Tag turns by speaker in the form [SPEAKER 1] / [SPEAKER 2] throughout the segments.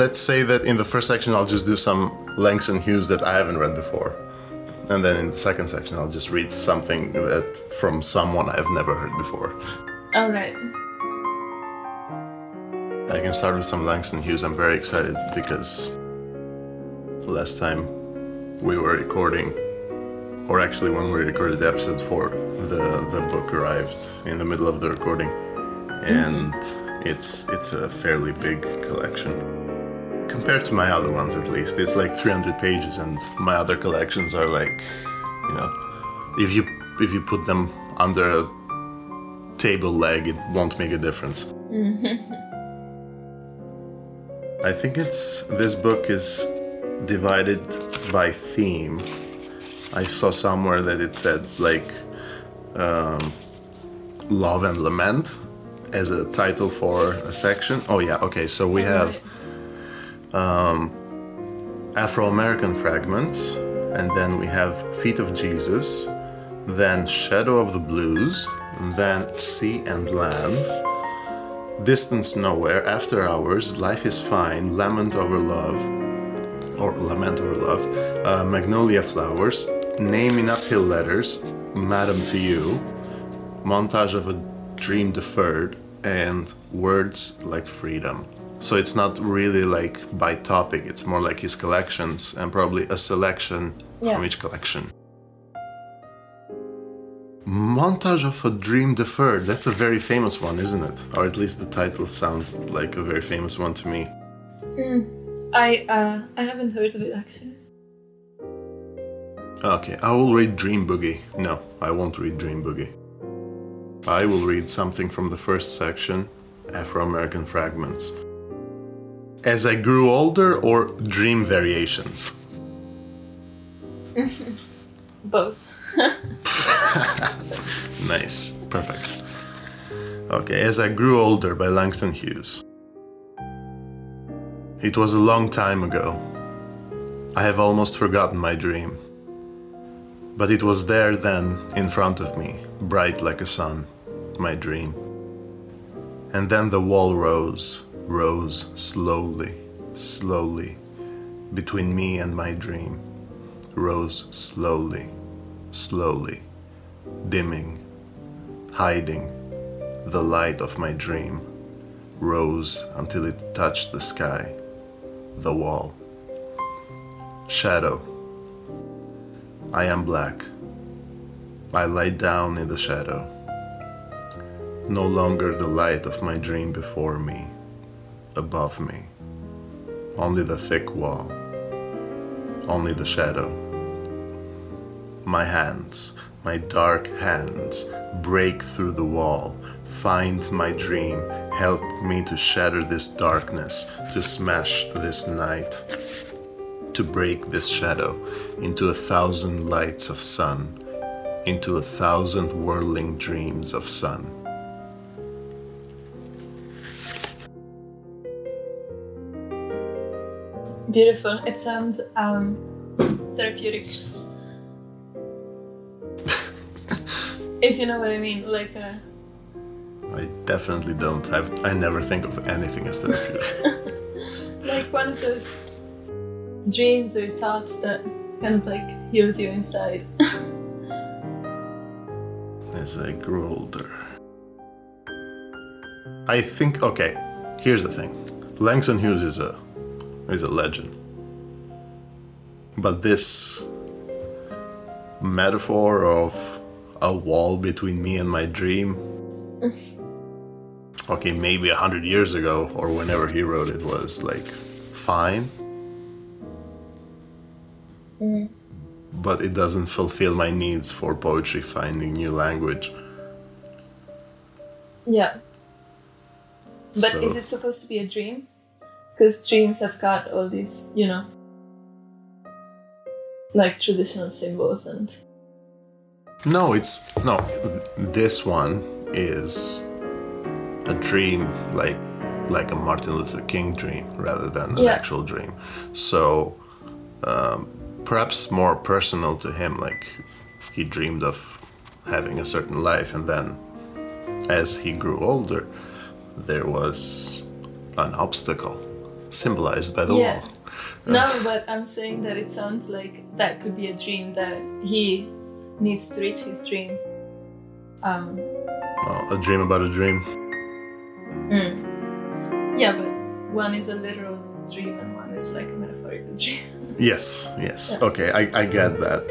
[SPEAKER 1] let's say that in the first section I'll just do some Langston Hughes that I haven't read before. And then in the second section I'll just read something that from someone I've never heard before.
[SPEAKER 2] All right.
[SPEAKER 1] I can start with some Langston Hughes. I'm very excited because last time we were recording, or actually when we recorded the episode four, the the book arrived in the middle of the recording, mm-hmm. and it's it's a fairly big collection compared to my other ones. At least it's like 300 pages, and my other collections are like, you know, if you if you put them under a table leg, it won't make a difference. I think it's this book is divided by theme. I saw somewhere that it said like um, love and lament as a title for a section. Oh yeah, okay. So we have um, Afro-American fragments, and then we have Feet of Jesus, then Shadow of the Blues, then Sea and Land. Distance Nowhere, After Hours, Life is Fine, Lament Over Love, or Lament Over Love, uh, Magnolia Flowers, Name in Uphill Letters, Madam to You, Montage of a Dream Deferred, and Words Like Freedom. So it's not really like by topic, it's more like his collections and probably a selection
[SPEAKER 2] Yeah.
[SPEAKER 1] from each collection. Montage of a Dream Deferred. That's a very famous one, isn't it? Or at least the title sounds like a very famous one to me.
[SPEAKER 2] I uh I haven't heard of it actually.
[SPEAKER 1] Okay, I will read Dream Boogie. No, I won't read Dream Boogie. I will read something from the first section Afro American Fragments. As I grew older, or Dream Variations?
[SPEAKER 2] Both.
[SPEAKER 1] Nice, perfect. Okay, As I Grew Older by Langston Hughes. It was a long time ago. I have almost forgotten my dream. But it was there then, in front of me, bright like a sun, my dream. And then the wall rose, rose slowly, slowly, between me and my dream. Rose slowly, slowly, dimming, hiding the light of my dream rose until it touched the sky, the wall. Shadow. I am black. I lie down in the shadow. No longer the light of my dream before me, above me. Only the thick wall. Only the shadow. My hands, my dark hands, break through the wall, find my dream, help me to shatter this darkness, to smash this night, to break this shadow into a thousand lights of sun, into a thousand whirling dreams of sun.
[SPEAKER 2] Beautiful. It sounds um therapeutic. if you know what I mean, like uh
[SPEAKER 1] I definitely don't. I've, I never think of anything as therapeutic.
[SPEAKER 2] like one of those dreams or thoughts that kind of like heals you inside.
[SPEAKER 1] as I grew older. I think okay, here's the thing. Langston Hughes is a is a legend. But this metaphor of a wall between me and my dream okay, maybe a hundred years ago or whenever he wrote it was like fine. Mm. But it doesn't fulfill my needs for poetry finding new language.
[SPEAKER 2] yeah. But
[SPEAKER 1] So-
[SPEAKER 2] is it supposed to be a dream? Because dreams have got all these, you know, like traditional symbols and
[SPEAKER 1] No, it's no. This one is a dream, like like a Martin Luther King dream, rather than an
[SPEAKER 2] Yeah.
[SPEAKER 1] actual dream. So um, perhaps more personal to him. Like he dreamed of having a certain life, and then as he grew older, there was an obstacle symbolized by the
[SPEAKER 2] Yeah.
[SPEAKER 1] wall.
[SPEAKER 2] No, but I'm saying that it sounds like that could be a dream that he needs to reach his dream. Um,
[SPEAKER 1] Oh, a dream about a dream.
[SPEAKER 2] yeah, but one is a literal dream and one is like a metaphorical dream.
[SPEAKER 1] Yes, yes.
[SPEAKER 2] Yeah.
[SPEAKER 1] Okay, I, I get that.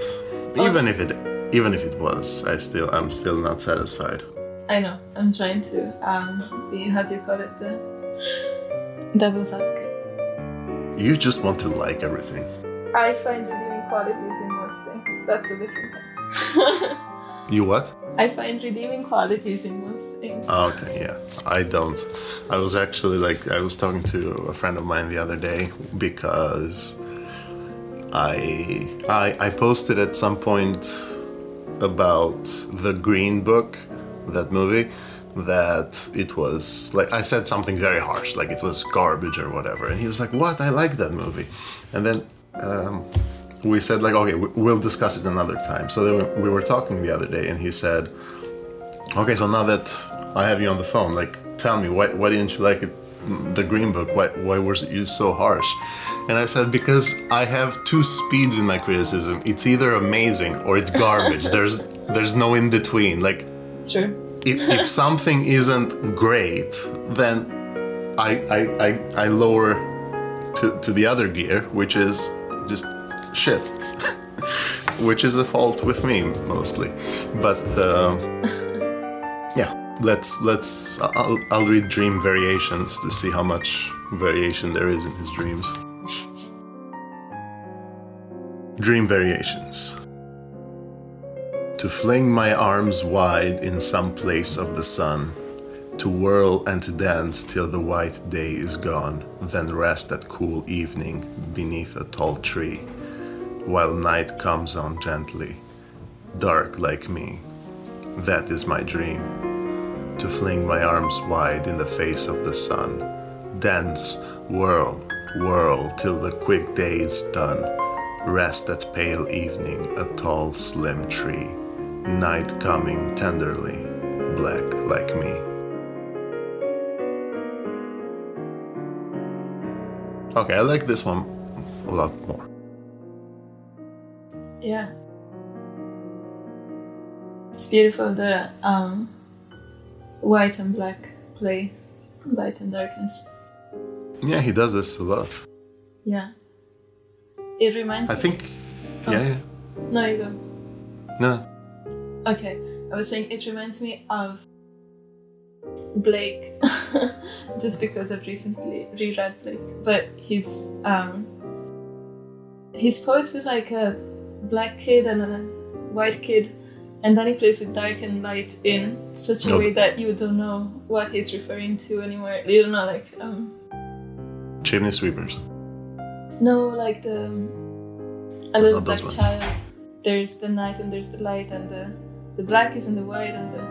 [SPEAKER 1] Even if it even if it was, I still I'm still not satisfied.
[SPEAKER 2] I know. I'm trying to um, be how do you call it the devil's advocate.
[SPEAKER 1] You just want to like everything.
[SPEAKER 2] I find redeeming qualities in most things. That's a different thing.
[SPEAKER 1] You what?
[SPEAKER 2] I find redeeming qualities in most things.
[SPEAKER 1] Oh, okay, yeah. I don't. I was actually like I was talking to a friend of mine the other day because I I I posted at some point about the Green Book, that movie, that it was like I said something very harsh, like it was garbage or whatever, and he was like, "What? I like that movie," and then. Um, we said like okay we- we'll discuss it another time so then we were talking the other day and he said Okay, so now that I have you on the phone, like, tell me, why, why didn't you like it, the Green Book? Why, why was you so harsh? And I said, because I have two speeds in my criticism. It's either amazing or it's garbage. there's, there's no in between. Like,
[SPEAKER 2] True.
[SPEAKER 1] If, if something isn't great, then I, I, I, I lower to, to the other gear, which is just shit. which is a fault with me mostly. But. Uh, yeah, let's let's. I'll, I'll read Dream Variations to see how much variation there is in his dreams. Dream Variations. To fling my arms wide in some place of the sun, to whirl and to dance till the white day is gone, then rest at cool evening beneath a tall tree, while night comes on gently, dark like me. That is my dream to fling my arms wide in the face of the sun. Dance, whirl, whirl till the quick day is done. Rest at pale evening, a tall, slim tree. Night coming tenderly, black like me. Okay, I like this one a lot more.
[SPEAKER 2] Yeah. It's beautiful the um, white and black play, light and darkness.
[SPEAKER 1] Yeah, he does this a lot.
[SPEAKER 2] Yeah. It reminds
[SPEAKER 1] I
[SPEAKER 2] me.
[SPEAKER 1] think. Yeah, yeah.
[SPEAKER 2] No, you go.
[SPEAKER 1] No.
[SPEAKER 2] Okay, I was saying it reminds me of Blake, just because I've recently reread Blake. But he's um, he's poets with like a black kid and a white kid, and then he plays with dark and light in such a
[SPEAKER 1] Okay.
[SPEAKER 2] way that you don't know what he's referring to anymore. You don't know, like um,
[SPEAKER 1] Chimney sweepers.
[SPEAKER 2] no, like the um, a little black
[SPEAKER 1] ones.
[SPEAKER 2] child. There's the night and there's the light and the the black is in the white and the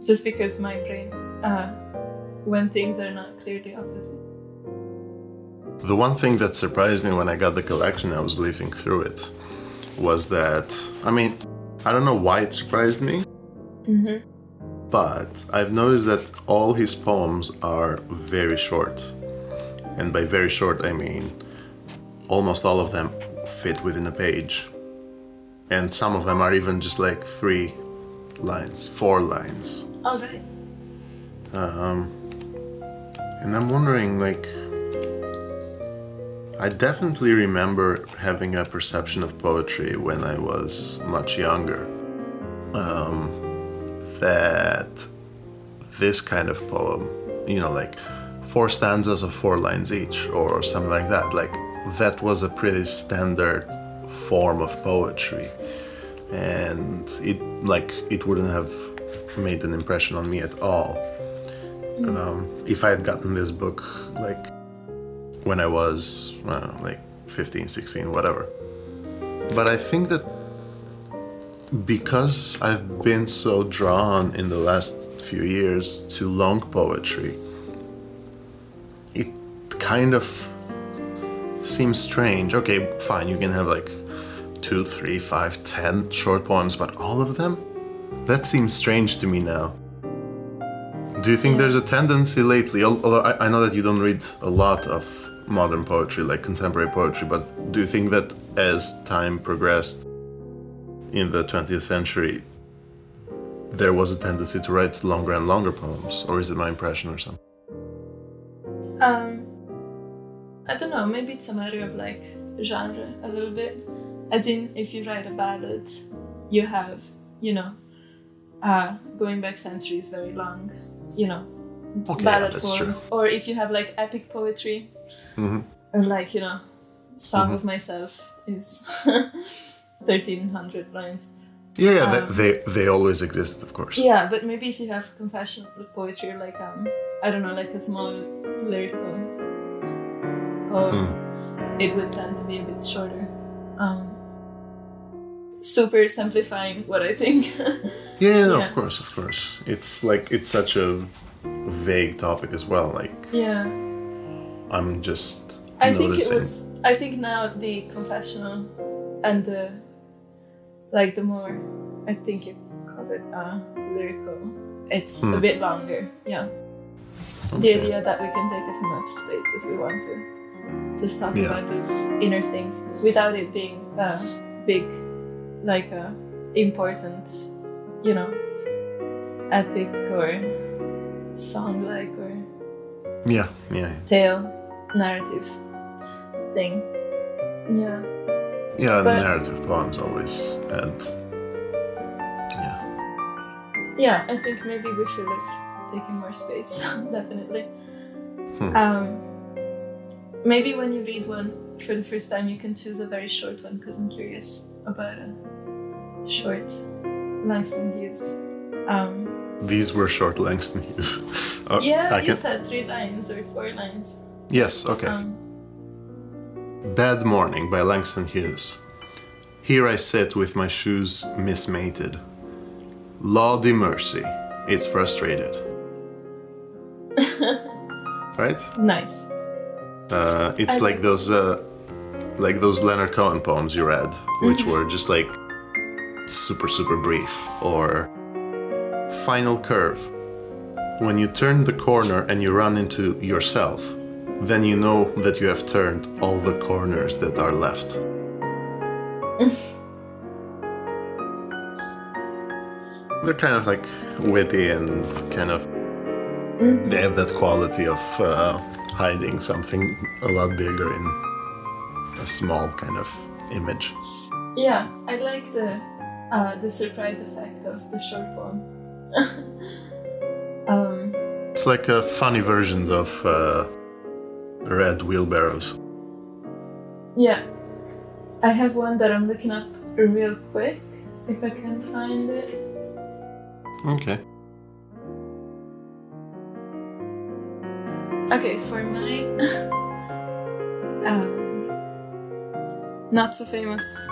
[SPEAKER 2] just because my brain uh, when things are not clearly opposite.
[SPEAKER 1] The one thing that surprised me when I got the collection, I was leafing through it, was that I mean, I don't know why it surprised me,
[SPEAKER 2] Mm-hmm.
[SPEAKER 1] but I've noticed that all his poems are very short, and by very short I mean almost all of them fit within a page, and some of them are even just like three lines, four lines.
[SPEAKER 2] All right.
[SPEAKER 1] Um, and I'm wondering, like, I definitely remember having a perception of poetry when I was much younger. Um, that this kind of poem, you know, like four stanzas of four lines each, or something like that, like, that was a pretty standard form of poetry. And it, like, it wouldn't have made an impression on me at all um, if I had gotten this book like when I was I like 15, 16, whatever. But I think that because I've been so drawn in the last few years to long poetry, it kind of seems strange. Okay, fine, you can have like two, three, five, ten short poems, but all of them? That seems strange to me now. Do you think there's a tendency lately, although I, I know that you don't read a lot of modern poetry, like contemporary poetry, but do you think that as time progressed in the 20th century, there was a tendency to write longer and longer poems? Or is it my impression or something?
[SPEAKER 2] Um, I don't know. Maybe it's a matter of like genre a little bit. As in, if you write a ballad, you have, you know, uh, going back centuries, very long, you know,
[SPEAKER 1] Okay, yeah,
[SPEAKER 2] ballad
[SPEAKER 1] that's true.
[SPEAKER 2] Or if you have like epic poetry,
[SPEAKER 1] Mhm.
[SPEAKER 2] or like you know, Song
[SPEAKER 1] Mm-hmm.
[SPEAKER 2] of Myself is thirteen hundred lines.
[SPEAKER 1] Yeah, yeah
[SPEAKER 2] Um,
[SPEAKER 1] they, they, they always exist of course.
[SPEAKER 2] Yeah, but maybe if you have confessional poetry, like um, I don't know, like a small lyrical poem,
[SPEAKER 1] Hmm.
[SPEAKER 2] it would tend to be a bit shorter. Um, super simplifying what I think.
[SPEAKER 1] Yeah, no,
[SPEAKER 2] Yeah.
[SPEAKER 1] of course, of course. It's like it's such a vague topic as well. Like
[SPEAKER 2] yeah,
[SPEAKER 1] I'm just
[SPEAKER 2] I think it was. I think now the confessional and the like the more, I think you call it uh, lyrical. It's a
[SPEAKER 1] Hmm.
[SPEAKER 2] bit longer. Yeah. the idea that we can take as much space as we want to just talk
[SPEAKER 1] Yeah.
[SPEAKER 2] about those inner things without it being uh, big like uh, important you know epic or song like or
[SPEAKER 1] Yeah, yeah,
[SPEAKER 2] tale narrative thing yeah
[SPEAKER 1] yeah.
[SPEAKER 2] But-
[SPEAKER 1] narrative poems always had. Yeah,
[SPEAKER 2] yeah i think maybe we should like taking more space definitely
[SPEAKER 1] Hmm.
[SPEAKER 2] um, maybe when you read one for the first time you can choose a very short one because i'm curious about a short langston hughes um,
[SPEAKER 1] these were short Langston Hughes. Oh,
[SPEAKER 2] yeah
[SPEAKER 1] I
[SPEAKER 2] you
[SPEAKER 1] can.
[SPEAKER 2] said three lines or four lines
[SPEAKER 1] Yes, okay.
[SPEAKER 2] um,
[SPEAKER 1] Bad Morning by Langston Hughes. Here I sit with my shoes mismated. Lawdy mercy, it's frustrated. right?
[SPEAKER 2] nice
[SPEAKER 1] Uh, it's
[SPEAKER 2] I
[SPEAKER 1] like those, uh, like those Leonard Cohen poems you read, which
[SPEAKER 2] Mm-hmm.
[SPEAKER 1] were just like super super brief. Or Final Curve. When you turn the corner and you run into yourself, then you know that you have turned all the corners that are left. They're kind of like witty and kind of. They have that quality of uh, hiding something a lot bigger in a small kind of image.
[SPEAKER 2] yeah i like the uh, the surprise effect of the short poems um,
[SPEAKER 1] It's like a funny version of uh, Red Wheelbarrows.
[SPEAKER 2] Yeah. I have one that I'm looking up real quick if I can find it.
[SPEAKER 1] Okay.
[SPEAKER 2] Okay, for my um, not so famous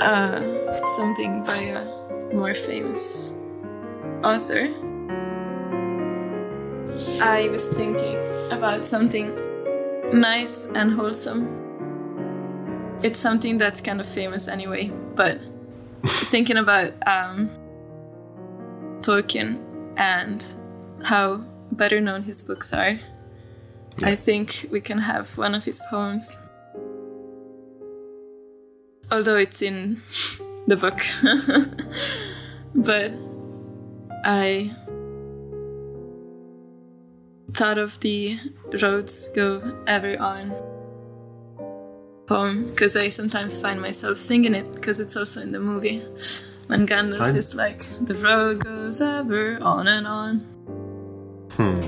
[SPEAKER 2] uh, something by a more famous author. I was thinking about something nice and wholesome. It's something that's kind of famous anyway, but thinking about um, Tolkien and how better known his books are, I think we can have one of his poems. Although it's in the book. but I thought of the roads go ever on poem because I sometimes find myself singing it because it's also in the movie when Gandalf
[SPEAKER 1] Fine.
[SPEAKER 2] is like the road goes ever on and on.
[SPEAKER 1] Hmm.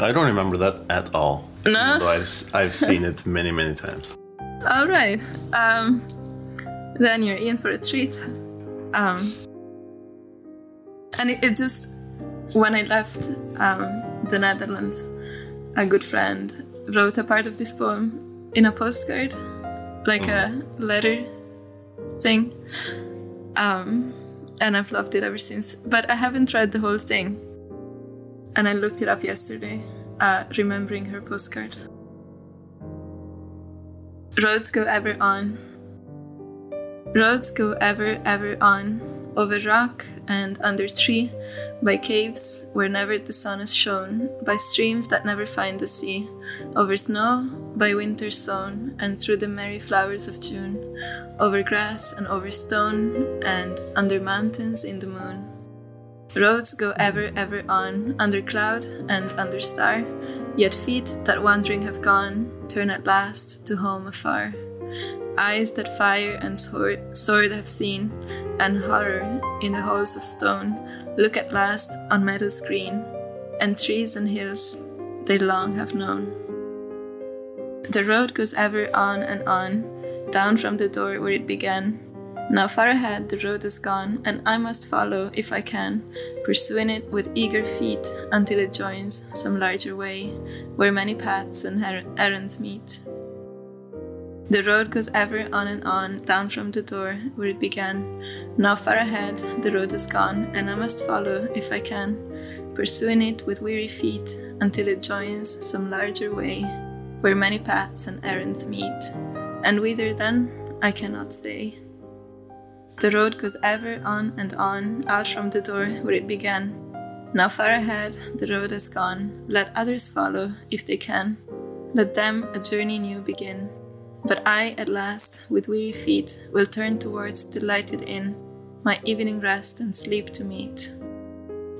[SPEAKER 1] I don't remember that at all.
[SPEAKER 2] No?
[SPEAKER 1] Though I've, I've seen it many, many times.
[SPEAKER 2] All right. Um, then you're in for a treat. Um, and it, it just when I left um, the Netherlands, a good friend wrote a part of this poem in a postcard, like a letter thing. Um, and I've loved it ever since. But I haven't read the whole thing. And I looked it up yesterday, uh, remembering her postcard. Roads go ever on. Roads go ever, ever on, over rock and under tree, by caves where never the sun has shone, by streams that never find the sea, over snow, by winter sown, and through the merry flowers of June, over grass and over stone, and under mountains in the moon. Roads go ever, ever on, under cloud and under star, yet feet that wandering have gone turn at last to home afar. Eyes that fire and sword, have seen, and horror in the halls of stone, look at last on meadows green, and trees and hills they long have known. The road goes ever on and on, down from the door where it began. Now far ahead the road is gone, and I must follow if I can, pursuing it with eager feet until it joins some larger way, where many paths and er- errands meet. The road goes ever on and on, down from the door where it began. Now far ahead, the road is gone, and I must follow if I can, pursuing it with weary feet until it joins some larger way, where many paths and errands meet. And whither then, I cannot say. The road goes ever on and on, out from the door where it began. Now far ahead, the road is gone. Let others follow if they can. Let them a journey new begin. But I, at last, with weary feet, will turn towards the lighted inn, my evening rest and sleep to meet.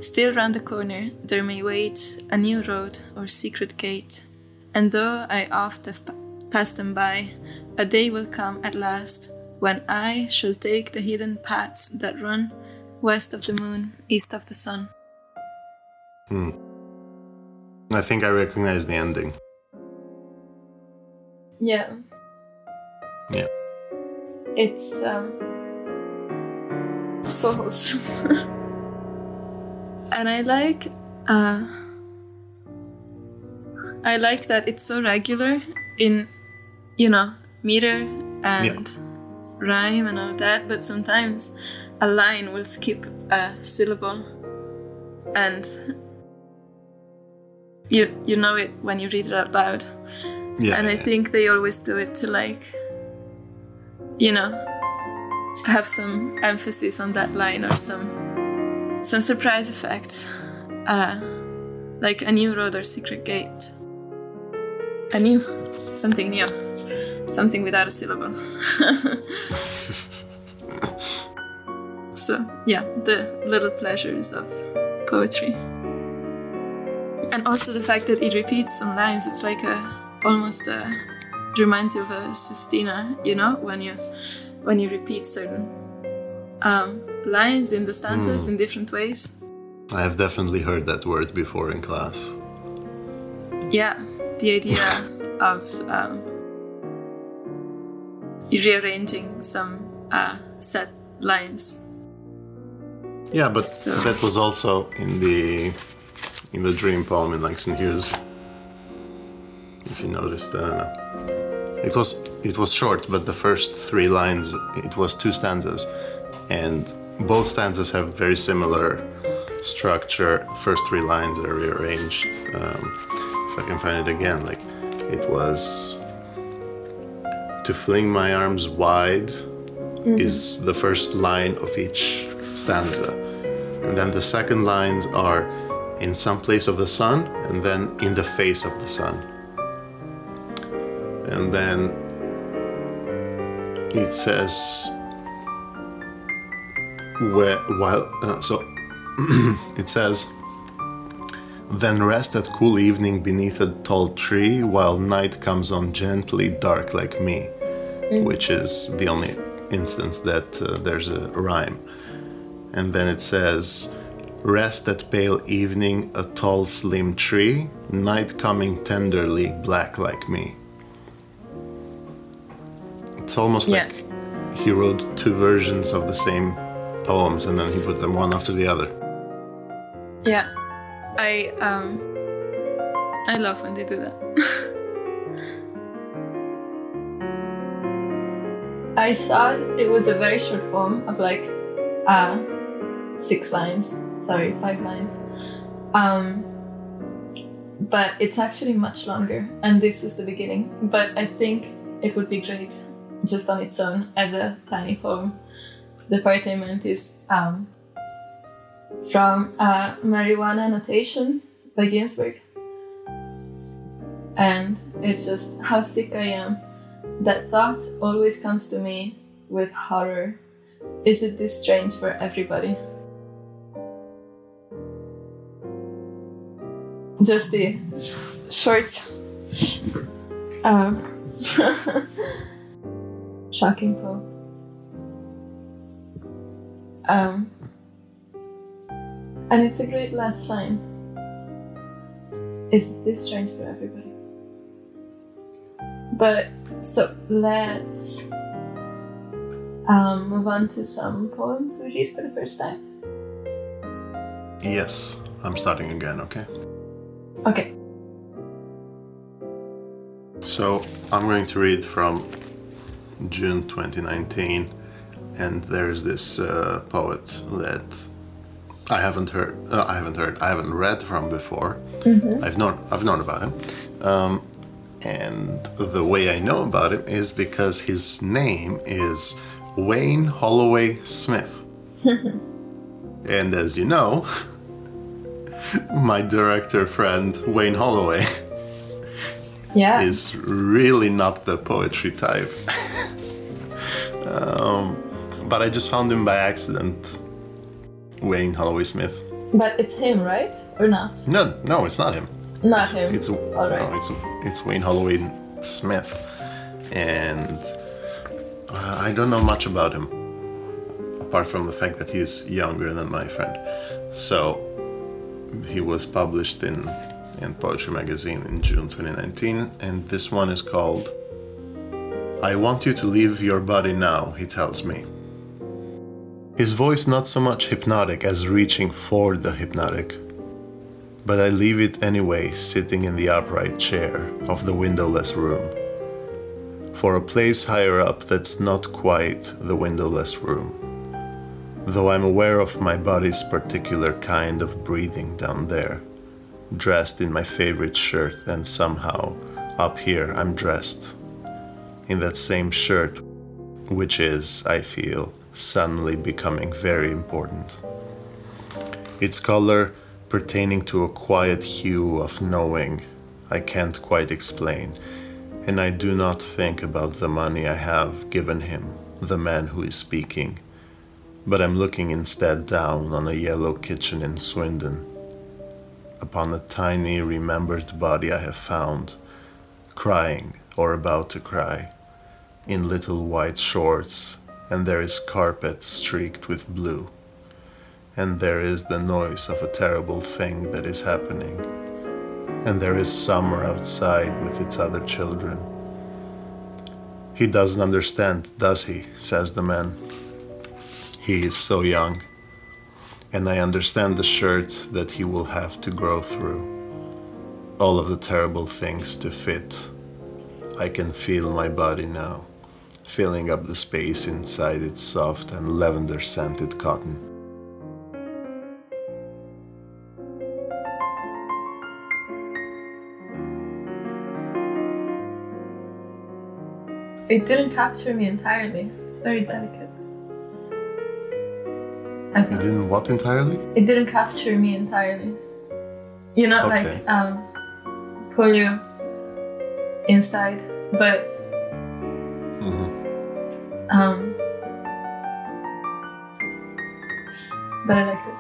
[SPEAKER 2] Still round the corner there may wait a new road or secret gate, and though I oft have pa- passed them by, a day will come at last when I shall take the hidden paths that run west of the moon, east of the sun. Hmm.
[SPEAKER 1] I think I recognize the ending.
[SPEAKER 2] Yeah.
[SPEAKER 1] Yeah.
[SPEAKER 2] It's um, so wholesome. and I like uh, I like that it's so regular in you know meter and rhyme and all that, but sometimes a line will skip a syllable and you you know it when you read it out loud.
[SPEAKER 1] Yeah.
[SPEAKER 2] And I think they always do it to like, you know, have some emphasis on that line or some some surprise effect, uh, like a new road or secret gate. A new, something new, something without a syllable. so yeah, the little pleasures of poetry, and also the fact that it repeats some lines. It's like a almost uh, reminds you of a sestina, you know, when you when you repeat certain um, lines in the stanzas in different ways.
[SPEAKER 1] I have definitely heard that word before in class.
[SPEAKER 2] Yeah, the idea of um, rearranging some uh, set lines.
[SPEAKER 1] Yeah, but
[SPEAKER 2] So-
[SPEAKER 1] that was also in the in the dream poem in Langston Hughes. If you noticed, uh, it was it was short, but the first three lines it was two stanzas, and both stanzas have very similar structure. First three lines are rearranged. Um, if I can find it again, like it was to fling my arms wide is the first line of each stanza. And then the second lines are in some place of the sun and then in the face of the sun. And then it says where, while uh, so it says then rest at cool evening beneath a tall tree while night comes on gently dark like me which is the only instance that uh, there's a rhyme. And then it says, Rest at pale evening, a tall slim tree, night coming tenderly, black like me. It's almost
[SPEAKER 2] Yeah.
[SPEAKER 1] like he wrote two versions of the same poems and then he put them one after the other.
[SPEAKER 2] Yeah, I um, I love when they do that. I thought it was a very short poem of like uh, six lines. Sorry, five lines. Um, but it's actually much longer, and this was the beginning. But I think it would be great just on its own as a tiny home. The part I meant is um, from Marijuana Notation by Ginsberg. And it's just how sick I am. That thought always comes to me with horror. Is it this strange for everybody? Just the short, um, shocking poem. Um, and it's a great last line. Is this strange for everybody? But so let's um, move on to some poems we read for the first time.
[SPEAKER 1] Yes, I'm starting again, okay?
[SPEAKER 2] Okay.
[SPEAKER 1] So I'm going to read from June 2019, and there's this uh, poet that I haven't heard. Uh, I haven't heard. I haven't read from before. I've known. I've known about him, um, and the way I know about him is because his name is Wayne Holloway Smith, and as you know, my director friend Wayne Holloway
[SPEAKER 2] Yeah.
[SPEAKER 1] is really not the poetry type. um, but I just found him by accident. Wayne Holloway Smith.
[SPEAKER 2] But it's him, right? Or not?
[SPEAKER 1] No, no, it's not him.
[SPEAKER 2] Not him.
[SPEAKER 1] It's
[SPEAKER 2] All right.
[SPEAKER 1] no, it's it's Wayne Holloway Smith, and uh, I don't know much about him apart from the fact that he's younger than my friend. So he was published in in Poetry Magazine in June 2019, and this one is called "I Want You to Leave Your Body Now." He tells me. His voice not so much hypnotic as reaching for the hypnotic but I leave it anyway sitting in the upright chair of the windowless room. For a place higher up that's not quite the windowless room. Though I'm aware of my body's particular kind of breathing down there, dressed in my favorite shirt, and somehow up here I'm dressed in that same shirt, which is, I feel, suddenly becoming very important. Its color pertaining to a quiet hue of knowing I can't quite explain, and I do not think about the money I have given him, the man who is speaking, but I'm looking instead down on a yellow kitchen in Swindon, upon a tiny remembered body I have found, crying or about to cry, in little white shorts, and there is carpet streaked with blue and there is the noise of a terrible thing that is happening. And there is summer outside with its other children. He doesn't understand, does he? says the man. He is so young. And I understand the shirt that he will have to grow through. All of the terrible things to fit. I can feel my body now, filling up the space inside its soft and lavender scented cotton.
[SPEAKER 2] It didn't capture me entirely. It's very delicate. I
[SPEAKER 1] You didn't what entirely?
[SPEAKER 2] it didn't capture me entirely. You know,
[SPEAKER 1] Okay.
[SPEAKER 2] like um, pull you inside, but
[SPEAKER 1] Mhm.
[SPEAKER 2] um, but I liked it.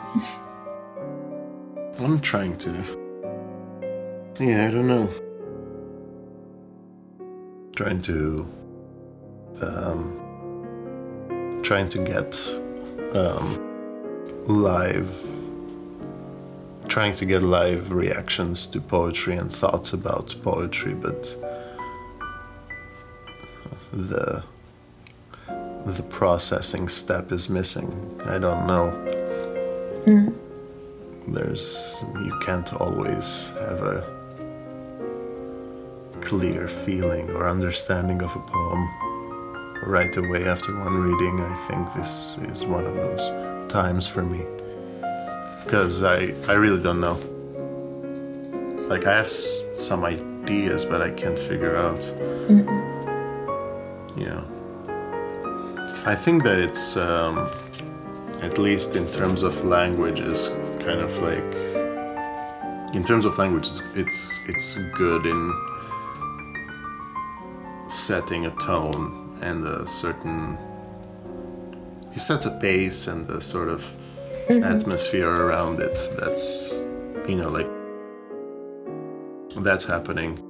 [SPEAKER 1] I'm trying to. Yeah, I don't know. Trying to. Um, trying to get um, live. Trying to get live reactions to poetry and thoughts about poetry, but the the processing step is missing. I don't know hmm. there's you can't always have a clear feeling or understanding of a poem right away after one reading i think this is one of those times for me. Because i i really don't know. Like i have s- some ideas but i can't figure out. You know i think that it's um at least in terms of language, is kind of like in terms of language, it's it's, it's good in setting a tone and a certain. He sets a pace and a sort of mm-hmm. atmosphere around it. That's you know like that's happening.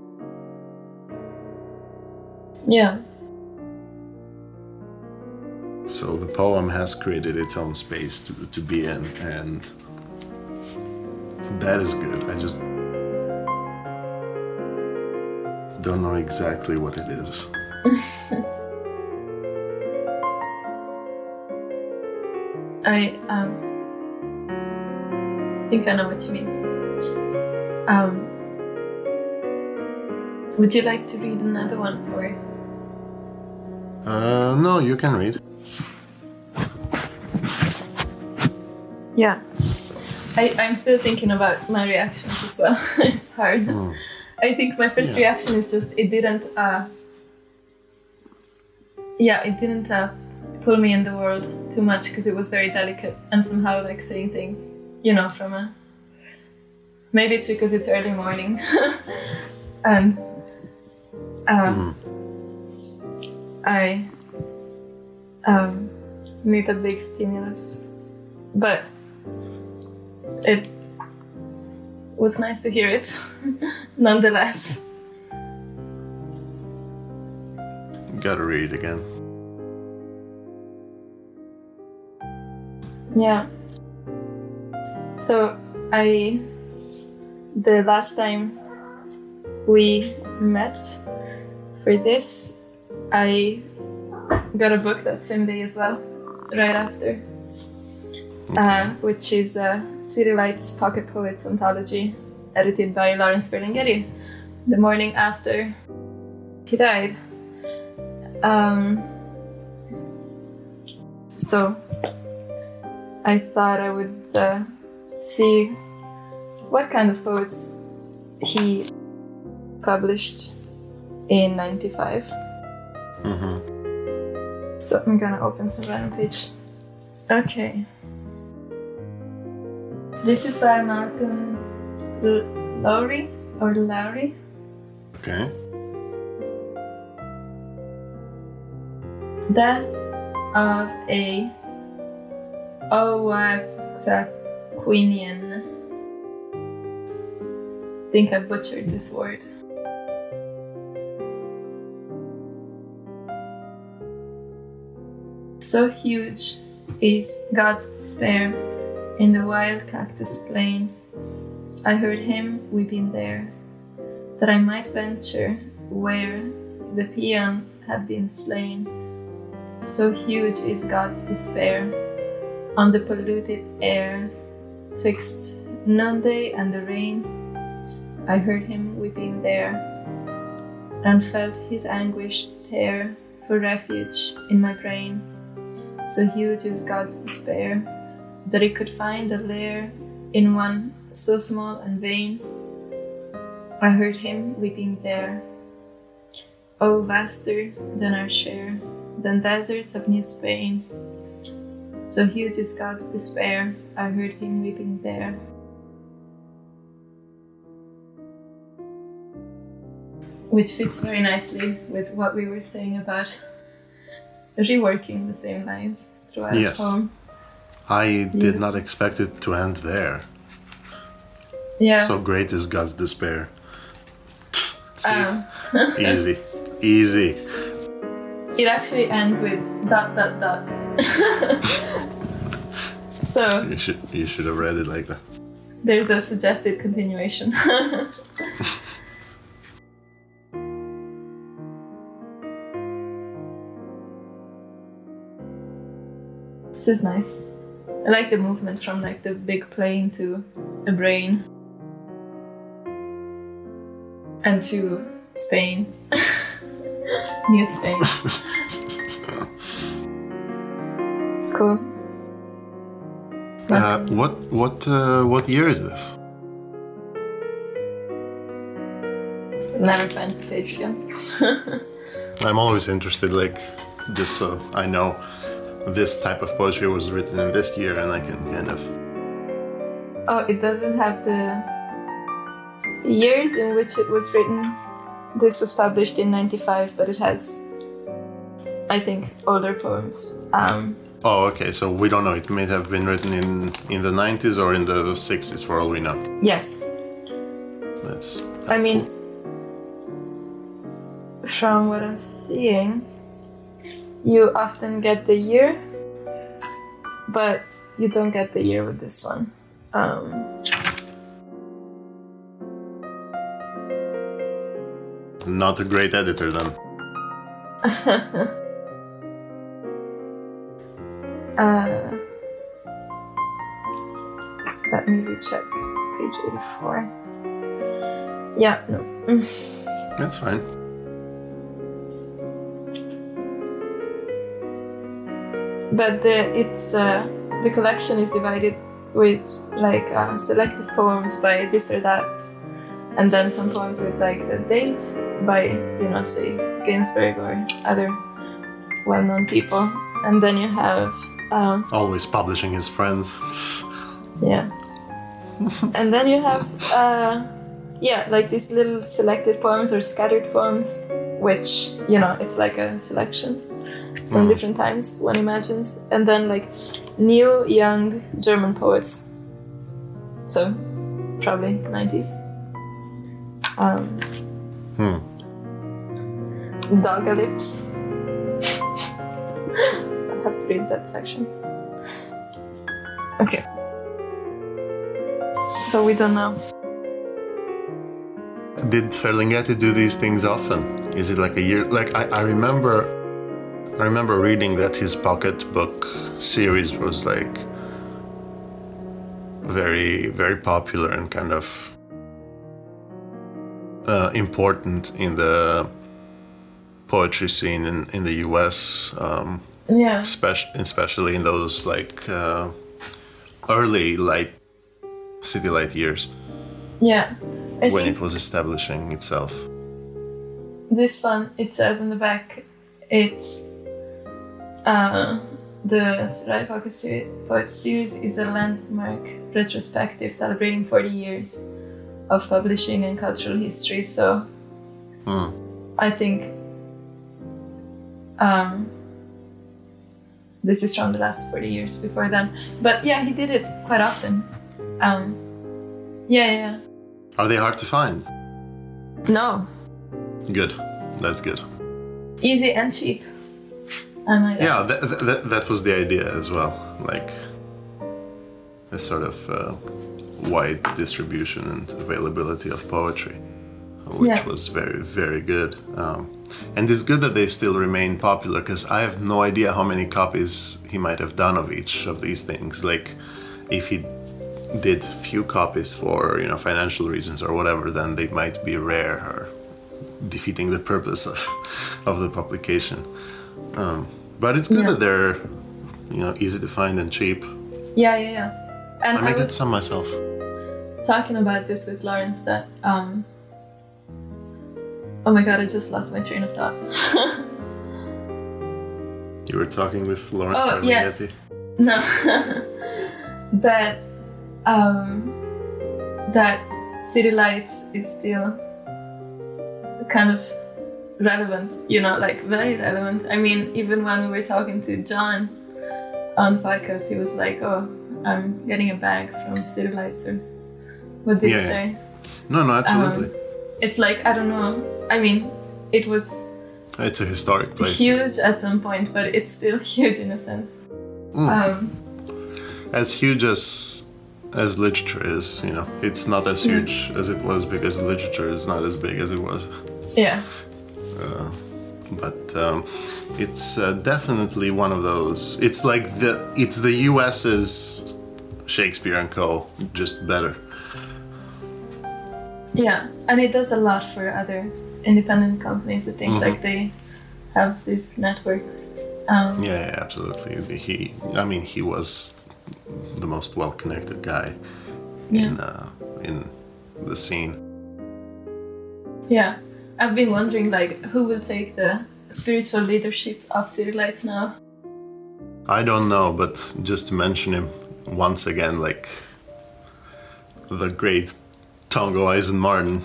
[SPEAKER 2] Yeah.
[SPEAKER 1] So the poem has created its own space to, to be in, and that is good. I just don't know exactly what it is.
[SPEAKER 2] I um think I know what you mean. Um, would you like to read another one, or
[SPEAKER 1] Uh, no, you can read.
[SPEAKER 2] yeah? I I'm still thinking about my reactions as well. it's hard. I think my first
[SPEAKER 1] Yeah.
[SPEAKER 2] reaction is just it didn't. Uh, yeah, it didn't uh, pull me in the world too much because it was very delicate and somehow like saying things, you know, from a. Maybe it's because it's early morning, and um, I um, need a big stimulus, but it was nice to hear it, nonetheless.
[SPEAKER 1] Gotta read it again.
[SPEAKER 2] Yeah. So I the last time we met for this I got a book that same day as well, right after. Uh, which is uh, City Lights Pocket Poets Anthology, edited by Lawrence Ferlinghetti, the morning after he died. Um, so I thought I would uh, see what kind of poets he published in 95. So I'm gonna open some random page. Okay. This is by Malcolm L- Lowry or Lowry.
[SPEAKER 1] Okay.
[SPEAKER 2] Death of a Oh, Owaxaquinian. think I butchered this word. So huge is God's despair in the wild cactus plain. I heard him weeping there, that I might venture where the peon had been slain. So huge is God's despair on the polluted air, twixt noonday and the rain. I heard him weeping there, and felt his anguish tear for refuge in my brain. So huge is God's despair that he could find a lair in one so small and vain. I heard him weeping there. Oh, vaster than our share, than deserts of New Spain. So huge is God's despair, I heard him weeping there. Which fits very nicely with what we were saying about reworking the same lines throughout
[SPEAKER 1] Yes.
[SPEAKER 2] the poem.
[SPEAKER 1] I did
[SPEAKER 2] Yeah.
[SPEAKER 1] not expect it to end there.
[SPEAKER 2] Yeah.
[SPEAKER 1] So great is God's despair. See,
[SPEAKER 2] um,
[SPEAKER 1] easy, easy.
[SPEAKER 2] it actually ends with dot dot dot. so
[SPEAKER 1] You should you should have read it like that.
[SPEAKER 2] there's a suggested continuation. this is nice. I like the movement from like the big plane to a brain and to Spain. New Spain. Cool.
[SPEAKER 1] Uh, what what uh, what year is this?
[SPEAKER 2] Never find the page again.
[SPEAKER 1] I'm always interested, like just so I know. this type of poetry was written in this year, and I can kind of.
[SPEAKER 2] Oh, it doesn't have the years in which it was written. This was published in 95, but it has, I think, older poems. Um,
[SPEAKER 1] Oh, okay. So we don't know. It may have been written in in the 90s or in the 60s, for all we know.
[SPEAKER 2] yes,
[SPEAKER 1] That's.
[SPEAKER 2] I mean, from what I'm seeing, you often get the year, but you don't get the year with this one. Um,
[SPEAKER 1] not a great editor then.
[SPEAKER 2] uh, let me recheck page 84. Yeah, no.
[SPEAKER 1] That's fine.
[SPEAKER 2] but the it's uh, the collection is divided with like uh, selected poems by this or that and then some poems with like the dates by you know say Ginsberg or other well-known people and then you have um,
[SPEAKER 1] Always publishing his friends.
[SPEAKER 2] yeah and then you have uh, yeah like these little selected poems or scattered poems which you know it's like a selection from
[SPEAKER 1] Mhm.
[SPEAKER 2] different times one imagines and then like new young german poets so probably 90s um,
[SPEAKER 1] Hmm.
[SPEAKER 2] Dogalips. I have to read that section. Okay. So we don't know.
[SPEAKER 1] Did Ferlinghetti do these things often? Is it like a year? Like I, I remember, I remember reading that his pocketbook series was like very, very popular and kind of uh, important in the poetry scene in, in the U.S. Um,
[SPEAKER 2] Yeah.
[SPEAKER 1] especially, especially in those like uh, early light city light years
[SPEAKER 2] Yeah. I
[SPEAKER 1] when it was establishing itself.
[SPEAKER 2] this one it says in the back it's uh, the Sarai Pocket series is a landmark retrospective celebrating 40 years of publishing and cultural history. So
[SPEAKER 1] Hmm.
[SPEAKER 2] I think um, this is from the last 40 years before then. But yeah, he did it quite often. Um, yeah, yeah.
[SPEAKER 1] Are they hard to find?
[SPEAKER 2] No,
[SPEAKER 1] Good. That's good.
[SPEAKER 2] easy and cheap. I might add.
[SPEAKER 1] Yeah, that, that, that was the idea as well. Like a sort of uh, wide distribution and availability of poetry, which
[SPEAKER 2] Yeah.
[SPEAKER 1] was very, very good. Um, and it's good that they still remain popular because I have no idea how many copies he might have done of each of these things. Like, if he did few copies for you know financial reasons or whatever, then they might be rare or defeating the purpose of of the publication. Um, but it's good
[SPEAKER 2] Yeah.
[SPEAKER 1] that they're you know easy to find and cheap.
[SPEAKER 2] Yeah, yeah, yeah. And
[SPEAKER 1] I
[SPEAKER 2] I,
[SPEAKER 1] get
[SPEAKER 2] was
[SPEAKER 1] some myself.
[SPEAKER 2] talking about this with Lawrence that um Oh my god, I just lost my train of thought.
[SPEAKER 1] You were talking with Lawrence
[SPEAKER 2] Oh, yes. No. that um that City Lights is still kind of relevant, you know, like very relevant. I mean, even when we were talking to John on podcast, he was like, Oh, I'm getting a bag from City Lights or what did
[SPEAKER 1] Yeah, yeah.
[SPEAKER 2] say?
[SPEAKER 1] No, no, absolutely.
[SPEAKER 2] It's like I don't know. I mean, it was
[SPEAKER 1] it's a historic place.
[SPEAKER 2] huge at some point, but it's still huge in a sense.
[SPEAKER 1] Mm.
[SPEAKER 2] Um,
[SPEAKER 1] as huge as as literature is, you know, it's not as
[SPEAKER 2] Hmm.
[SPEAKER 1] huge as it was because literature is not as big as it was.
[SPEAKER 2] yeah, Uh,
[SPEAKER 1] But um, it's uh, definitely one of those. It's like the it's the U.S.'s Shakespeare and Co. Just better.
[SPEAKER 2] yeah, and it does a lot for other independent companies. I think
[SPEAKER 1] Mhm.
[SPEAKER 2] like they have these networks. Um,
[SPEAKER 1] Yeah, yeah, absolutely. He, I mean, he was the most well-connected guy in uh, in the scene.
[SPEAKER 2] yeah, I've been wondering like who will take the spiritual leadership of City Lights now.
[SPEAKER 1] I don't know, but just to mention him once again, like the great Tongo Eisen Martin,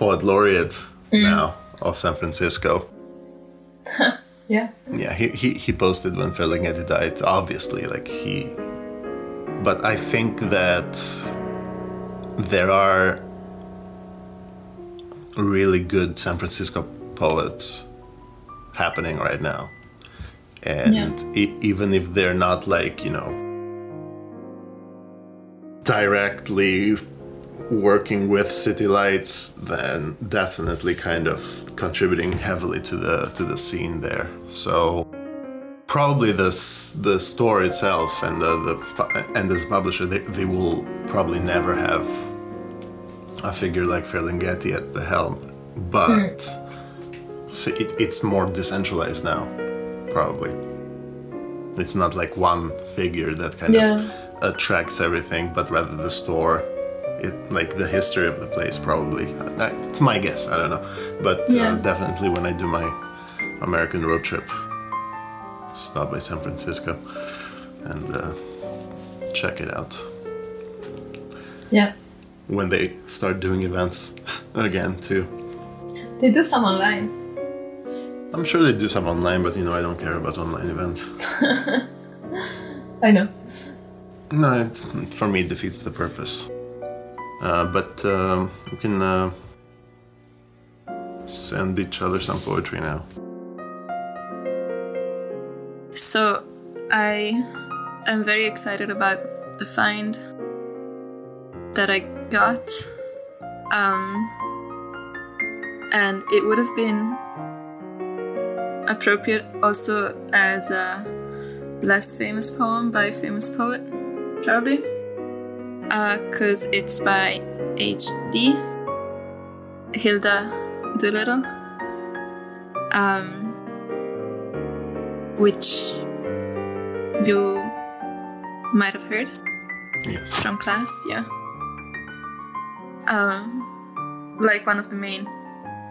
[SPEAKER 1] poet laureate mm. now of San Francisco.
[SPEAKER 2] Yeah.
[SPEAKER 1] Yeah, he, he, he posted when Ferlinghetti died, obviously, like he. But I think that there are really good San Francisco poets happening right now. And
[SPEAKER 2] Yeah.
[SPEAKER 1] e- even if they're not like, you know, directly working with City Lights, then definitely kind of contributing heavily to the to the scene there. So probably this the store itself and the, the and this publisher they, they will probably never have a figure like Ferlinghetti at the helm, but hmm. so it, it's more decentralized now, probably. It's not like one figure that kind
[SPEAKER 2] Yeah.
[SPEAKER 1] of attracts everything, but rather the store, it like the history of the place. Probably, Uh, it's my guess. I don't know, but
[SPEAKER 2] Yeah.
[SPEAKER 1] uh, definitely when I do my American road trip, stop by San Francisco and uh, check it out
[SPEAKER 2] Yeah.
[SPEAKER 1] when they start doing events again too.
[SPEAKER 2] They do some online.
[SPEAKER 1] I'm sure they do some online, but you know I don't care about online events.
[SPEAKER 2] I know.
[SPEAKER 1] No, it, for me it defeats the purpose. Uh, but um, we can uh, send each other some poetry now.
[SPEAKER 2] So I am very excited about the find that I got. Um, and it would have been appropriate also as a less famous poem by a famous poet, probably. Because it's by H.D. Hilda Doolittle. Um, which you might have heard
[SPEAKER 1] Yes.
[SPEAKER 2] from class, yeah. Um, like one of the main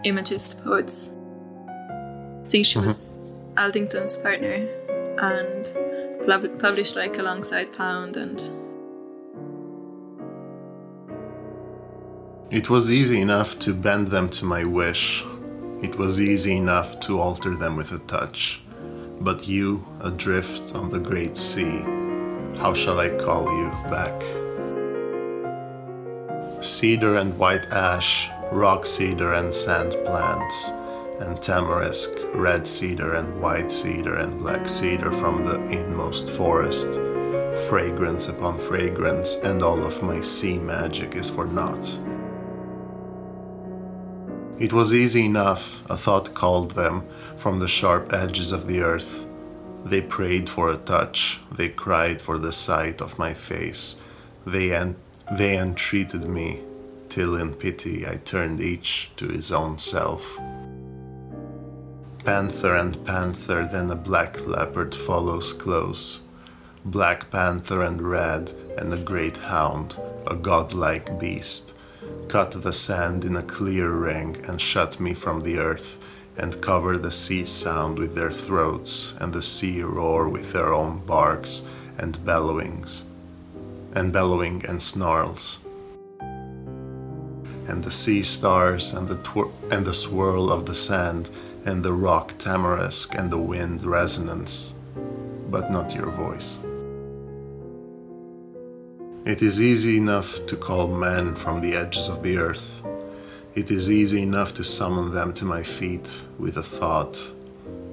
[SPEAKER 2] imagist poets. I think she was Aldington's partner and pub- published like alongside Pound and
[SPEAKER 1] It was easy enough to bend them to my wish. It was easy enough to alter them with a touch. But you, adrift on the great sea, how shall I call you back? Cedar and white ash, rock cedar and sand plants, and tamarisk, red cedar and white cedar and black cedar from the inmost forest. Fragrance upon fragrance, and all of my sea magic is for naught. It was easy enough, a thought called them from the sharp edges of the earth. They prayed for a touch, they cried for the sight of my face. They, en- they entreated me, till in pity I turned each to his own self. Panther and panther, then a black leopard follows close. Black panther and red, and a great hound, a godlike beast cut the sand in a clear ring and shut me from the earth, and cover the sea sound with their throats, and the sea roar with their own barks and bellowings, and bellowing and snarls. And the sea stars and the twir- and the swirl of the sand and the rock tamarisk and the wind resonance, but not your voice. It is easy enough to call men from the edges of the earth. It is easy enough to summon them to my feet with a thought.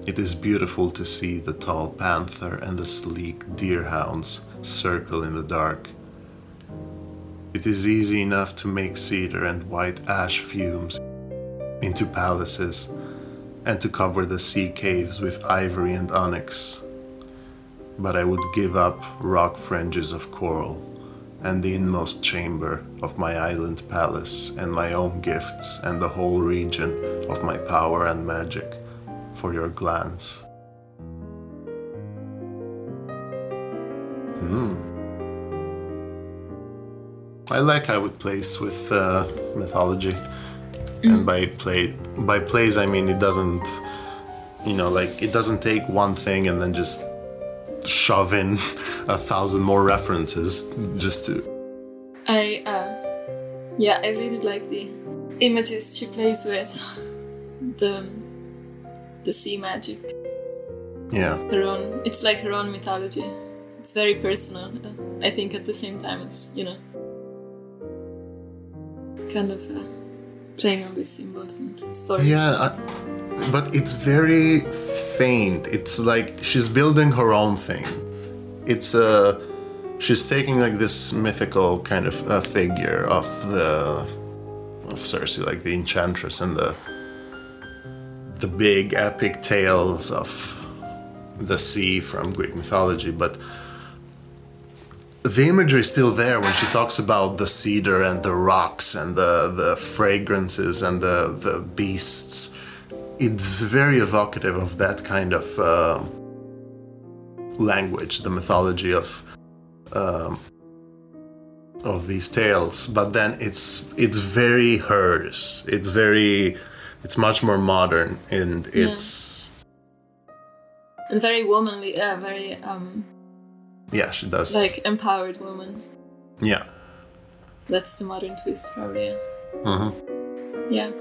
[SPEAKER 1] It is beautiful to see the tall panther and the sleek deerhounds circle in the dark. It is easy enough to make cedar and white ash fumes into palaces and to cover the sea caves with ivory and onyx. But I would give up rock fringes of coral and the inmost chamber of my island palace, and my own gifts, and the whole region of my power and magic for your glance. Hmm. I like how it plays with uh, mythology, and by play by plays I mean it doesn't you know, like it doesn't take one thing and then just shove in a thousand more references just to.
[SPEAKER 2] I uh, yeah, I really like the images she plays with, the the sea magic,
[SPEAKER 1] Yeah.
[SPEAKER 2] her own. It's like her own mythology. It's very personal. I think at the same time it's you know kind of uh, playing on these symbols and stories.
[SPEAKER 1] Yeah, I, but it's very faint. It's like she's building her own thing. It's uh, she's taking like this mythical kind of uh, figure of the of Circe, like the enchantress and the the big epic tales of the sea from Greek mythology, but the imagery is still there when she talks about the cedar and the rocks and the, the fragrances and the, the beasts. It's very evocative of that kind of uh, language, the mythology of um, of these tales. But then it's it's very hers. It's very it's much more modern and it's
[SPEAKER 2] and very womanly. Yeah, very um
[SPEAKER 1] yeah, she does
[SPEAKER 2] like empowered woman.
[SPEAKER 1] yeah.
[SPEAKER 2] That's the modern twist, probably. Yeah.
[SPEAKER 1] hmm
[SPEAKER 2] Yeah.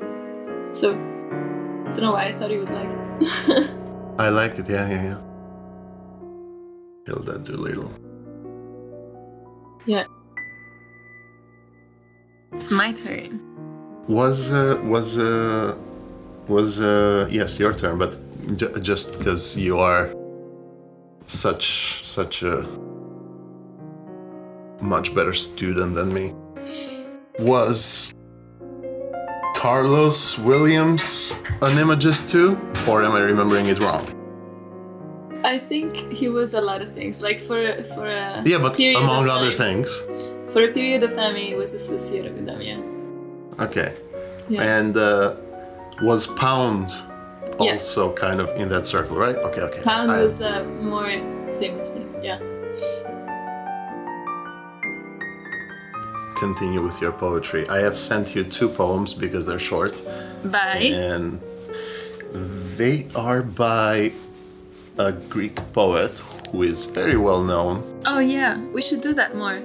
[SPEAKER 2] So, don't know why I thought you would like it.
[SPEAKER 1] I like it. Yeah, yeah, yeah. Hilda Doolittle.
[SPEAKER 2] yeah. It's my turn.
[SPEAKER 1] Was uh, was uh, was uh, yes your turn, but j- just because you are such such a much better student than me, was Carlos Williams an imagist too, or am I remembering it wrong?
[SPEAKER 2] I think he was a lot of things. Like for for a
[SPEAKER 1] Yeah, but
[SPEAKER 2] period
[SPEAKER 1] among
[SPEAKER 2] of
[SPEAKER 1] other
[SPEAKER 2] time-
[SPEAKER 1] things.
[SPEAKER 2] For a period of time, he was associated with them. Yeah.
[SPEAKER 1] Okay.
[SPEAKER 2] Yeah.
[SPEAKER 1] And uh, was Pound
[SPEAKER 2] Yeah.
[SPEAKER 1] also kind of in that circle, right? Okay, okay.
[SPEAKER 2] Pound
[SPEAKER 1] I-
[SPEAKER 2] was uh, more famously. Yeah.
[SPEAKER 1] Continue with your poetry. I have sent you two poems because they're short,
[SPEAKER 2] Bye.
[SPEAKER 1] and they are by a Greek poet who is very well known.
[SPEAKER 2] Oh yeah, we should do that more.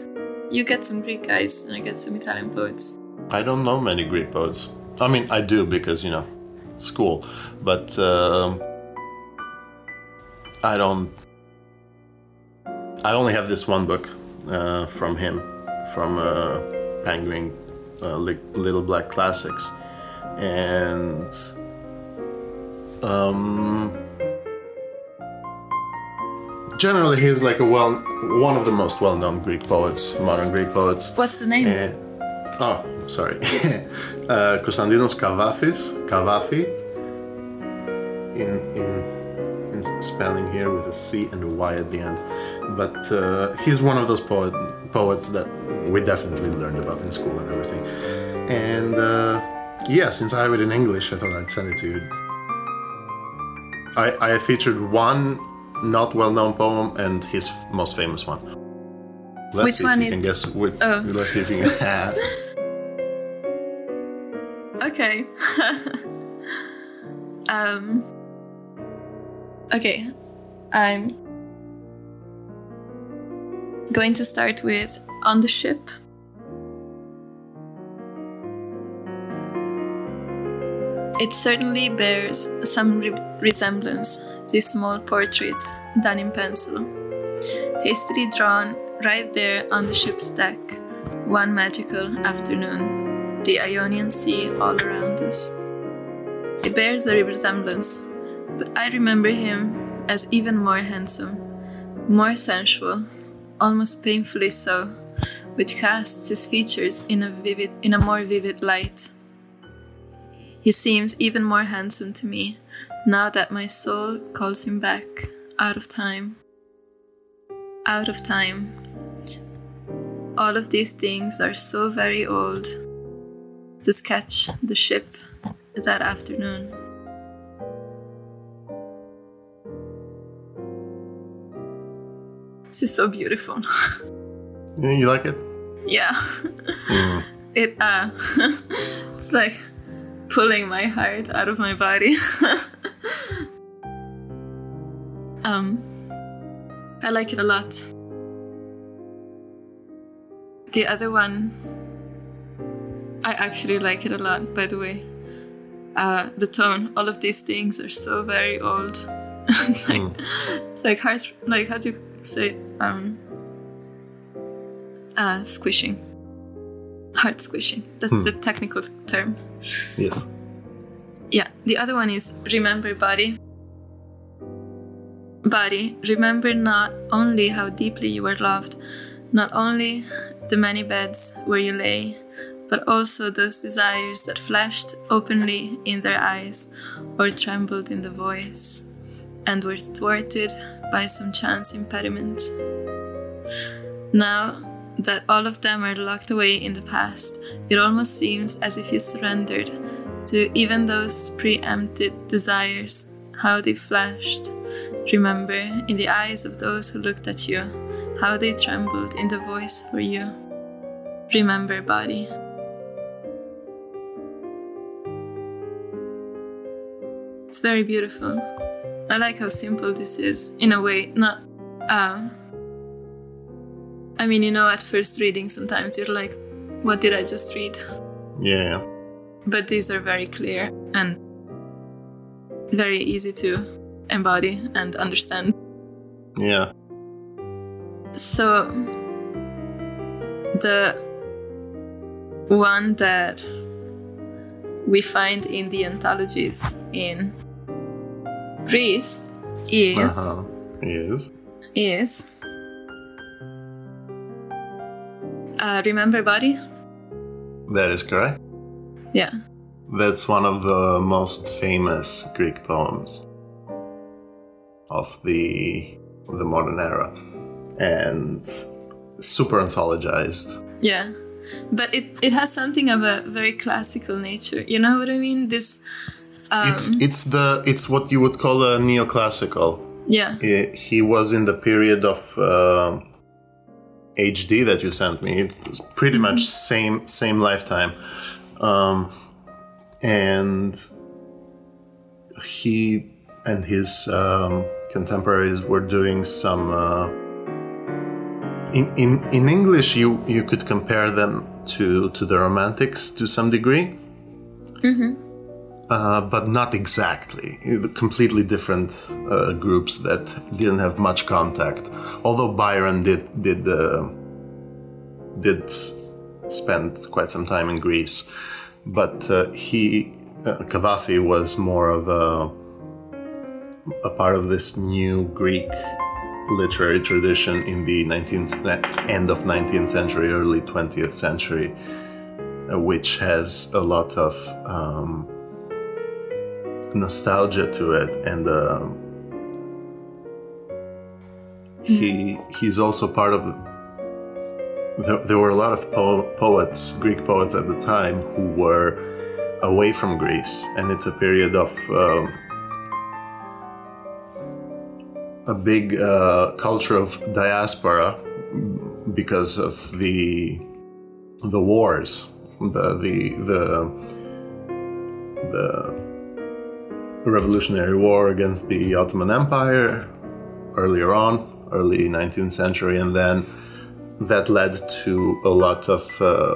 [SPEAKER 2] You get some Greek guys, and I get some Italian poets.
[SPEAKER 1] I don't know many Greek poets. I mean, I do because you know, school, but um, I don't. I only have this one book uh, from him, from uh, Penguin uh, Little Black Classics, and um, generally he's like a well, one of the most well-known Greek poets, modern Greek poets.
[SPEAKER 2] What's the name?
[SPEAKER 1] Oh, sorry. uh, Konstantinos Kavafis, Kavafi, in, in in spelling here with a C and a Y at the end. But uh, he's one of those poet, poets that we definitely learned about in school and everything. And uh, yeah, since I have it in English, I thought I'd send it to you. I, I featured one not well-known poem and his most famous one. Let's
[SPEAKER 2] Which
[SPEAKER 1] see
[SPEAKER 2] one
[SPEAKER 1] if you
[SPEAKER 2] is-
[SPEAKER 1] can guess. Which,
[SPEAKER 2] Oh.
[SPEAKER 1] Let's see if you can.
[SPEAKER 2] Okay. um. Okay, I'm going to start with on the ship. It certainly bears some re- resemblance, this small portrait done in pencil, hastily drawn right there on the ship's deck, one magical afternoon, the Ionian Sea all around us. It bears a resemblance, but I remember him as even more handsome, more sensual, almost painfully so, which casts his features in a vivid in a more vivid light. He seems even more handsome to me now that my soul calls him back out of time. Out of time. All of these things are so very old. To sketch the ship that afternoon. This is so beautiful.
[SPEAKER 1] Yeah, you like it?
[SPEAKER 2] yeah. It uh it's like pulling my heart out of my body. Um, I like it a lot. The other one, I actually like it a lot, by the way. Uh, the tone, all of these things are so very old. it's like it's like hard, like how do you say um, uh, squishing, heart squishing. That's the technical term.
[SPEAKER 1] Yes.
[SPEAKER 2] Yeah, the other one is remember body. Body, remember not only how deeply you were loved, not only the many beds where you lay, but also those desires that flashed openly in their eyes or trembled in the voice and were thwarted by some chance impediment. Now that all of them are locked away in the past, it almost seems as if you surrendered to even those preempted desires, how they flashed. Remember, in the eyes of those who looked at you, how they trembled in the voice for you. Remember, body. It's very beautiful. I like how simple this is, in a way. Not, um, I mean, you know, at first reading, sometimes you're like, what did I just read?
[SPEAKER 1] Yeah.
[SPEAKER 2] But these are very clear and very easy to embody and understand.
[SPEAKER 1] Yeah.
[SPEAKER 2] So, the one that we find in the anthologies in Greece is
[SPEAKER 1] Uh-huh. Yes.
[SPEAKER 2] is uh, remember body
[SPEAKER 1] That is correct.
[SPEAKER 2] yeah
[SPEAKER 1] That's one of the most famous Greek poems of the the modern era, and super anthologized.
[SPEAKER 2] yeah but it, it has something of a very classical nature you know what i mean this um,
[SPEAKER 1] It's it's the it's what you would call a neoclassical.
[SPEAKER 2] yeah
[SPEAKER 1] He, he was in the period of um HD that you sent me. It's pretty much same same lifetime, um, and he and his um, contemporaries were doing some. Uh, in, in in English, you you could compare them to to the Romantics to some degree uh, but not exactly. Completely different uh, groups that didn't have much contact. Although Byron did did uh, did spend quite some time in Greece, but uh, he uh, Cavafy was more of a a part of this new Greek literary tradition in the 19th end of 19th century, early 20th century, which has a lot of um, nostalgia to it and uh, he he's also part of there, there were a lot of po- poets greek poets at the time who were away from greece and it's a period of um, a big uh, culture of diaspora because of the the wars the the the the Revolutionary War against the Ottoman Empire earlier on, early 19th century, and then that led to a lot of uh,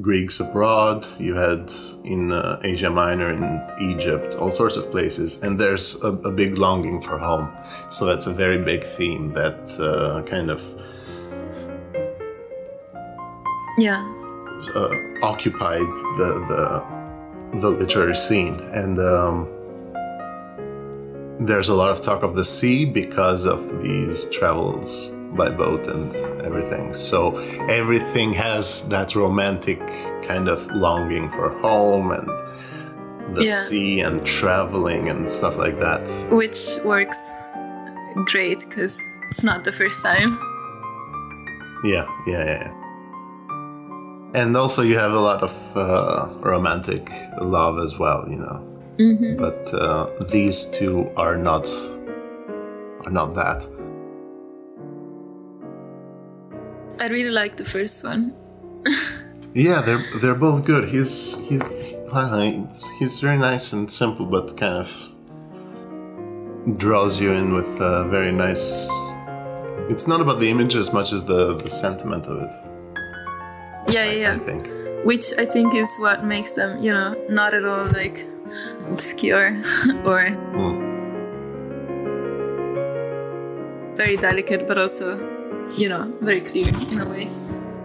[SPEAKER 1] Greeks abroad. You had in uh, Asia Minor, in Egypt, all sorts of places, and there's a, a big longing for home. So that's a very big theme that uh, kind of
[SPEAKER 2] yeah
[SPEAKER 1] uh, occupied the, the the literary scene, and um, there's a lot of talk of the sea because of these travels by boat and everything. So everything has that romantic kind of longing for home and the
[SPEAKER 2] Yeah.
[SPEAKER 1] sea and traveling and stuff like that.
[SPEAKER 2] which works great because it's not the first time
[SPEAKER 1] Yeah, yeah, yeah. And also, you have a lot of uh, romantic love as well, you know.
[SPEAKER 2] Mm-hmm.
[SPEAKER 1] But uh, these two are not are not that.
[SPEAKER 2] i really like the first one
[SPEAKER 1] Yeah, they're they're both good. He's he's know, he's very nice and simple, but kind of draws you in with a very nice. It's not about the image as much as the, the sentiment of it.
[SPEAKER 2] Yeah, yeah,
[SPEAKER 1] I think.
[SPEAKER 2] Which I think is what makes them, you know, not at all like obscure or
[SPEAKER 1] Mm.
[SPEAKER 2] very delicate, but also, you know, very clear in a way.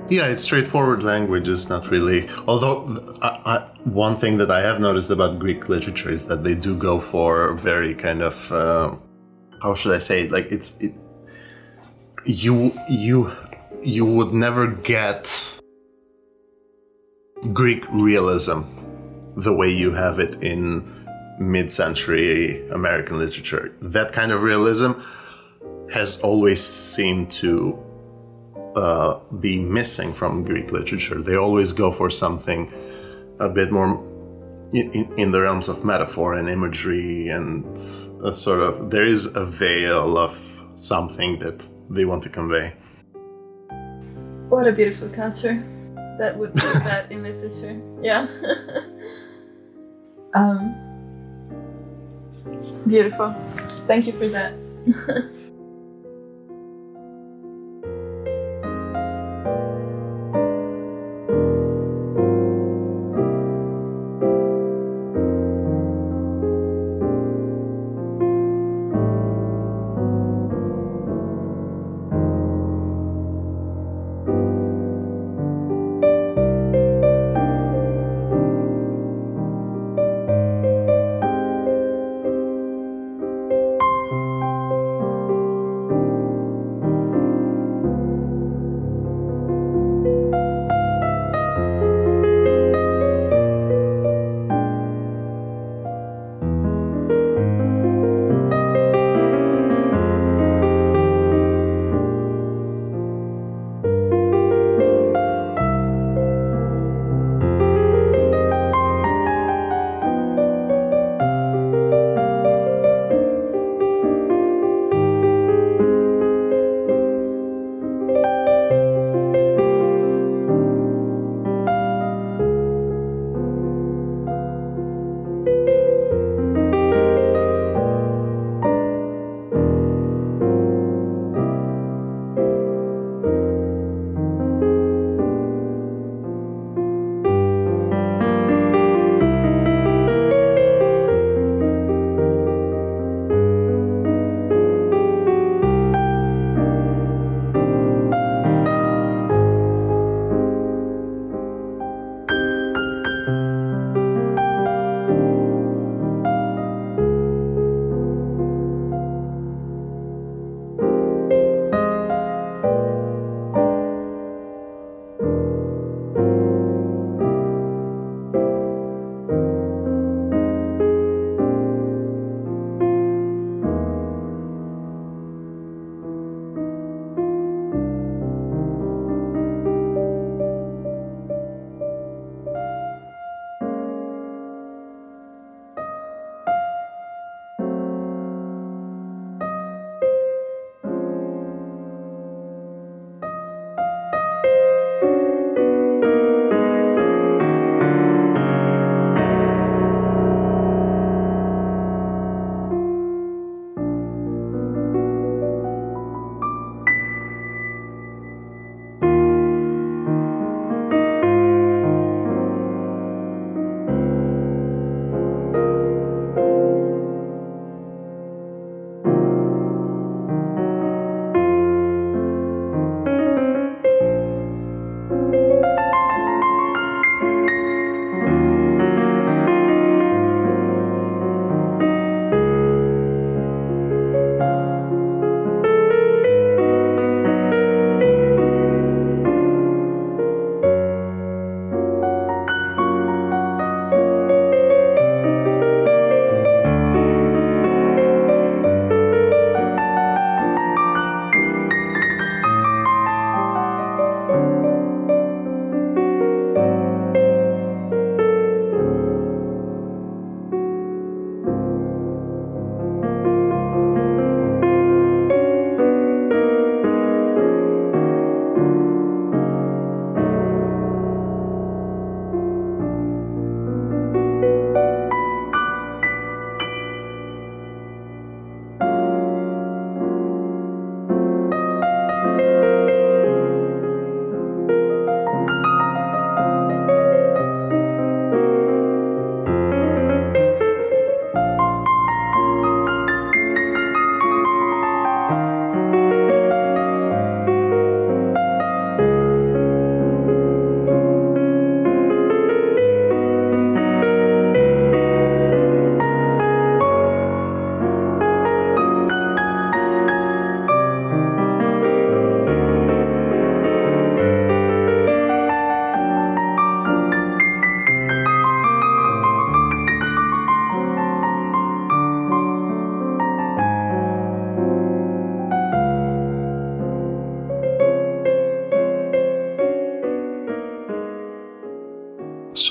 [SPEAKER 1] Yeah, it's straightforward language. It's not really. Although, I, I, one thing that I have noticed about Greek literature is that they do go for very kind of. Uh, how should I say it? Like it's it. You you you would never get Greek realism the way you have it in mid-century American literature. That kind of realism has always seemed to uh, be missing from Greek literature. They always go for something a bit more in, in, the realms of metaphor and imagery, and sort of there is a veil of something that they want to convey.
[SPEAKER 2] What a beautiful culture that would do that in this issue. Yeah. um, beautiful. Thank you for that.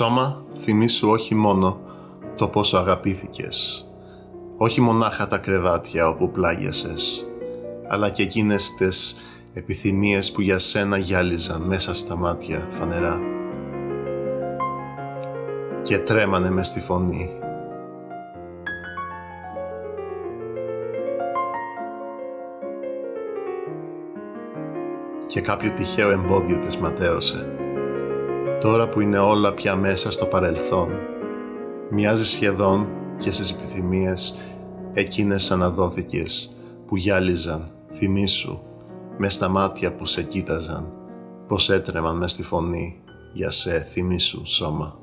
[SPEAKER 1] Σώμα, θυμήσου όχι μόνο το πόσο αγαπήθηκες, όχι μονάχα τα κρεβάτια όπου πλάγιασες, αλλά και εκείνες τις επιθυμίες που για σένα γυάλιζαν μέσα στα μάτια φανερά και τρέμανε μες στη φωνή. Και κάποιο τυχαίο εμπόδιο τις ματέωσε. Τώρα που είναι όλα πια μέσα στο παρελθόν, μοιάζει σχεδόν και στις επιθυμίες εκείνες αναδόθηκες που γυάλιζαν, θυμήσου, με στα μάτια που σε κοίταζαν, πως έτρεμαν μες στη φωνή για σε θυμήσου σώμα.